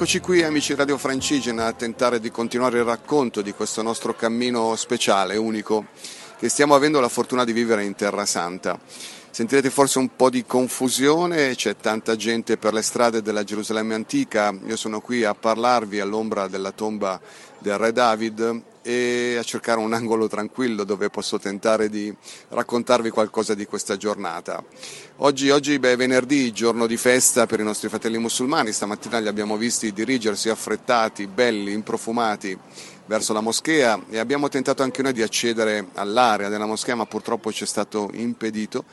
Eccoci qui amici Radio Francigena a tentare di continuare il racconto di questo nostro cammino speciale, unico, che stiamo avendo la fortuna di vivere in Terra Santa. Sentirete forse un po' di confusione, c'è tanta gente per le strade della Gerusalemme antica, io sono qui a parlarvi all'ombra della tomba del re David e a cercare un angolo tranquillo dove posso tentare di raccontarvi qualcosa di questa giornata. Oggi, oggi beh, è venerdì, giorno di festa per i nostri fratelli musulmani, stamattina li abbiamo visti dirigersi affrettati, belli, improfumati verso la moschea e abbiamo tentato anche noi di accedere all'area della moschea ma purtroppo ci è stato impedito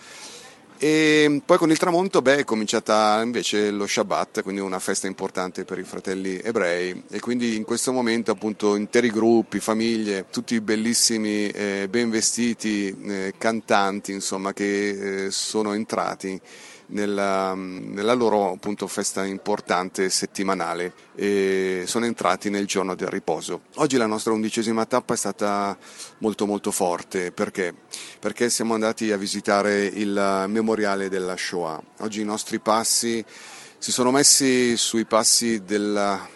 e poi con il tramonto beh, è cominciata invece lo Shabbat, quindi una festa importante per i fratelli ebrei. E quindi in questo momento appunto interi gruppi, famiglie, tutti bellissimi, eh, ben vestiti, eh, cantanti insomma che eh, sono entrati nella, nella loro appunto, festa importante settimanale e sono entrati nel giorno del riposo. Oggi la nostra undicesima tappa è stata molto molto forte perché? Perché siamo andati a visitare il memoriale della Shoah. Oggi i nostri passi si sono messi sui passi della,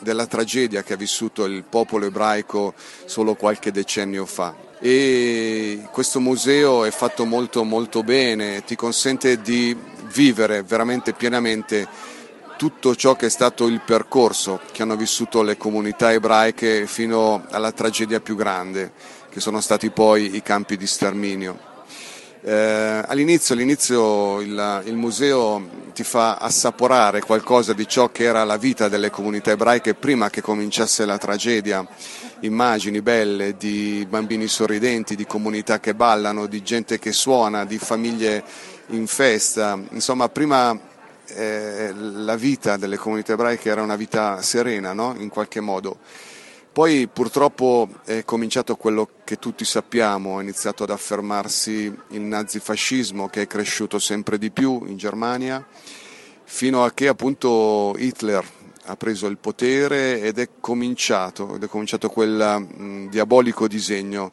della tragedia che ha vissuto il popolo ebraico solo qualche decennio fa e questo museo è fatto molto molto bene, ti consente di vivere veramente pienamente tutto ciò che è stato il percorso che hanno vissuto le comunità ebraiche fino alla tragedia più grande, che sono stati poi i campi di sterminio. Eh, all'inizio, all'inizio il, il, museo ti fa assaporare qualcosa di ciò che era la vita delle comunità ebraiche prima che cominciasse la tragedia, immagini belle di bambini sorridenti, di comunità che ballano, di gente che suona, di famiglie in festa, insomma prima eh, la vita delle comunità ebraiche era una vita serena no? in qualche modo. Poi purtroppo è cominciato quello che tutti sappiamo, è iniziato ad affermarsi il nazifascismo che è cresciuto sempre di più in Germania, fino a che appunto Hitler ha preso il potere ed è cominciato, ed è cominciato quel mh, diabolico disegno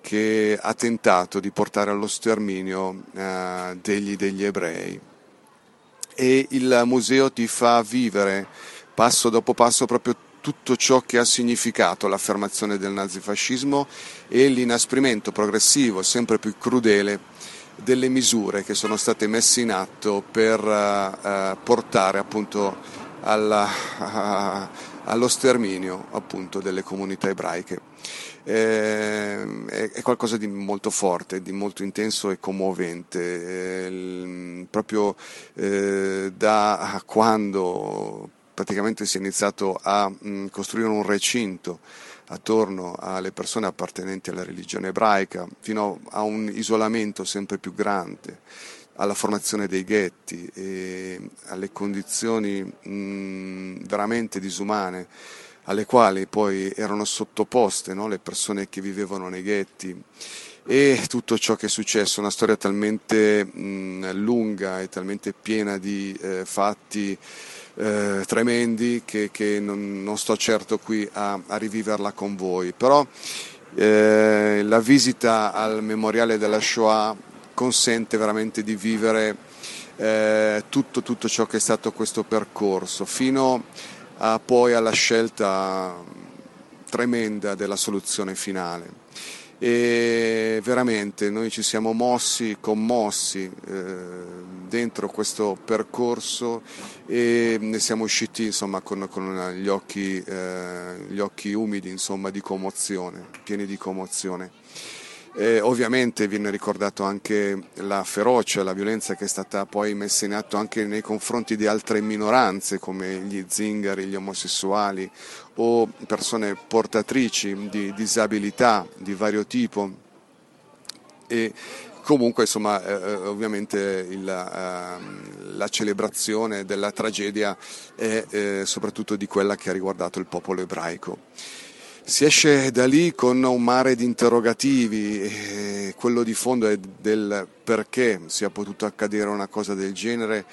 che ha tentato di portare allo sterminio eh, degli, degli ebrei. E il museo ti fa vivere passo dopo passo proprio tutto ciò che ha significato l'affermazione del nazifascismo e l'inasprimento progressivo, sempre più crudele, delle misure che sono state messe in atto per uh, portare appunto alla, uh, allo sterminio appunto delle comunità ebraiche. Eh, è, qualcosa di molto forte, di molto intenso e commovente, eh, proprio eh, da quando praticamente si è iniziato a mh, costruire un recinto attorno alle persone appartenenti alla religione ebraica, fino a un isolamento sempre più grande, alla formazione dei ghetti e alle condizioni mh, veramente disumane alle quali poi erano sottoposte no, le persone che vivevano nei ghetti. E tutto ciò che è successo, una storia talmente mh, lunga e talmente piena di eh, fatti eh, tremendi che, che non, non, sto certo qui a, a riviverla con voi, però eh, la visita al memoriale della Shoah consente veramente di vivere eh, tutto, tutto ciò che è stato questo percorso, fino a poi alla scelta tremenda della soluzione finale. E veramente noi ci siamo mossi, commossi eh, dentro questo percorso e ne siamo usciti insomma, con, con gli, occhi, eh, gli, occhi, umidi insomma, di commozione, pieni di commozione. Eh, ovviamente viene ricordato anche la ferocia, la violenza che è stata poi messa in atto anche nei confronti di altre minoranze come gli zingari, gli omosessuali o persone portatrici di disabilità di vario tipo. E comunque insomma eh, eh ovviamente il, eh, la celebrazione della tragedia è eh, soprattutto di quella che ha riguardato il popolo ebraico. Si esce da lì con un mare di interrogativi quello di fondo è del perché sia potuto accadere una cosa del genere,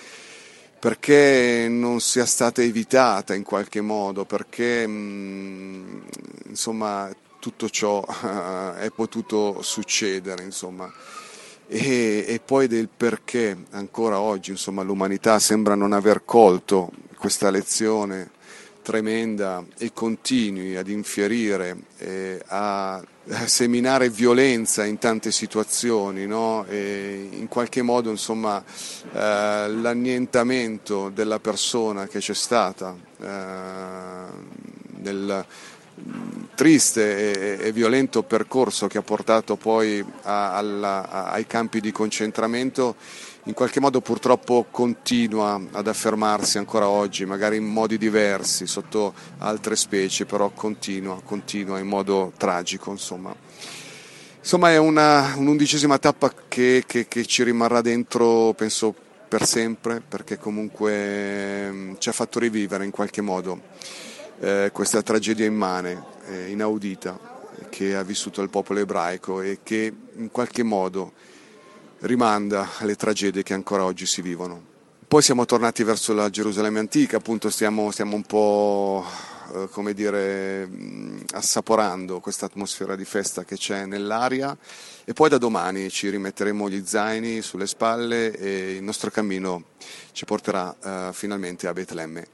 perché non sia stata evitata in qualche modo, perché mm, insomma tutto ciò è potuto succedere, insomma. E, e, poi del perché ancora oggi insomma, l'umanità sembra non aver colto questa lezione tremenda e continui ad infierire, eh, a seminare violenza in tante situazioni, no? in qualche modo insomma, eh, l'annientamento della persona che c'è stata eh, nel triste e, violento percorso che ha portato poi a, alla, a, ai campi di concentramento in qualche modo purtroppo continua ad affermarsi ancora oggi, magari in modi diversi, sotto altre specie, però continua, continua in modo tragico. Insomma, insomma è una, un'undicesima tappa che, che, che ci rimarrà dentro, penso, per sempre, perché comunque mm, ci ha fatto rivivere in qualche modo eh, questa tragedia immane, eh, inaudita, che ha vissuto il popolo ebraico e che in qualche modo rimanda alle tragedie che ancora oggi si vivono. Poi siamo tornati verso la Gerusalemme antica, appunto stiamo, stiamo un po' eh, come dire, assaporando questa atmosfera di festa che c'è nell'aria e poi da domani ci rimetteremo gli zaini sulle spalle e il nostro cammino ci porterà uh, finalmente a Betlemme.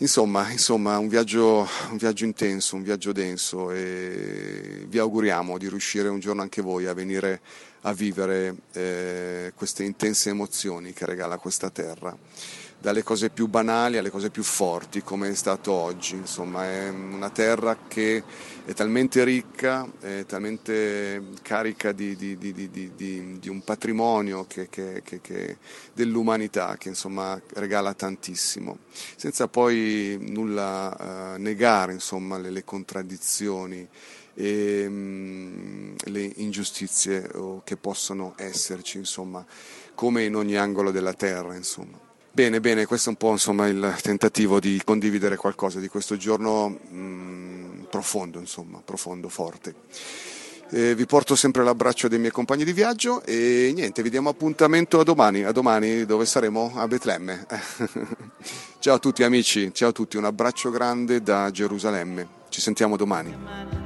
Insomma, insomma un, viaggio, un, viaggio, intenso, un viaggio denso e vi auguriamo di riuscire un giorno anche voi a venire a vivere eh, queste intense emozioni che regala questa terra dalle cose più banali alle cose più forti come è stato oggi. Insomma, è una terra che è talmente ricca, è talmente carica di, di, di, di un patrimonio che, che, che, dell'umanità che insomma, regala tantissimo, senza poi nulla uh, negare insomma, le, le contraddizioni e mm, le ingiustizie oh, che possono esserci, insomma, come in ogni angolo della terra. Insomma. Bene, bene, questo è un po' insomma, il tentativo di condividere qualcosa di questo giorno mh, mm, profondo, insomma, profondo, forte. Eh, vi porto sempre l'abbraccio dei miei compagni di viaggio e niente, vi diamo appuntamento a domani, a domani dove saremo a Betlemme. ciao a tutti amici, ciao a tutti, un abbraccio grande da Gerusalemme, ci sentiamo domani.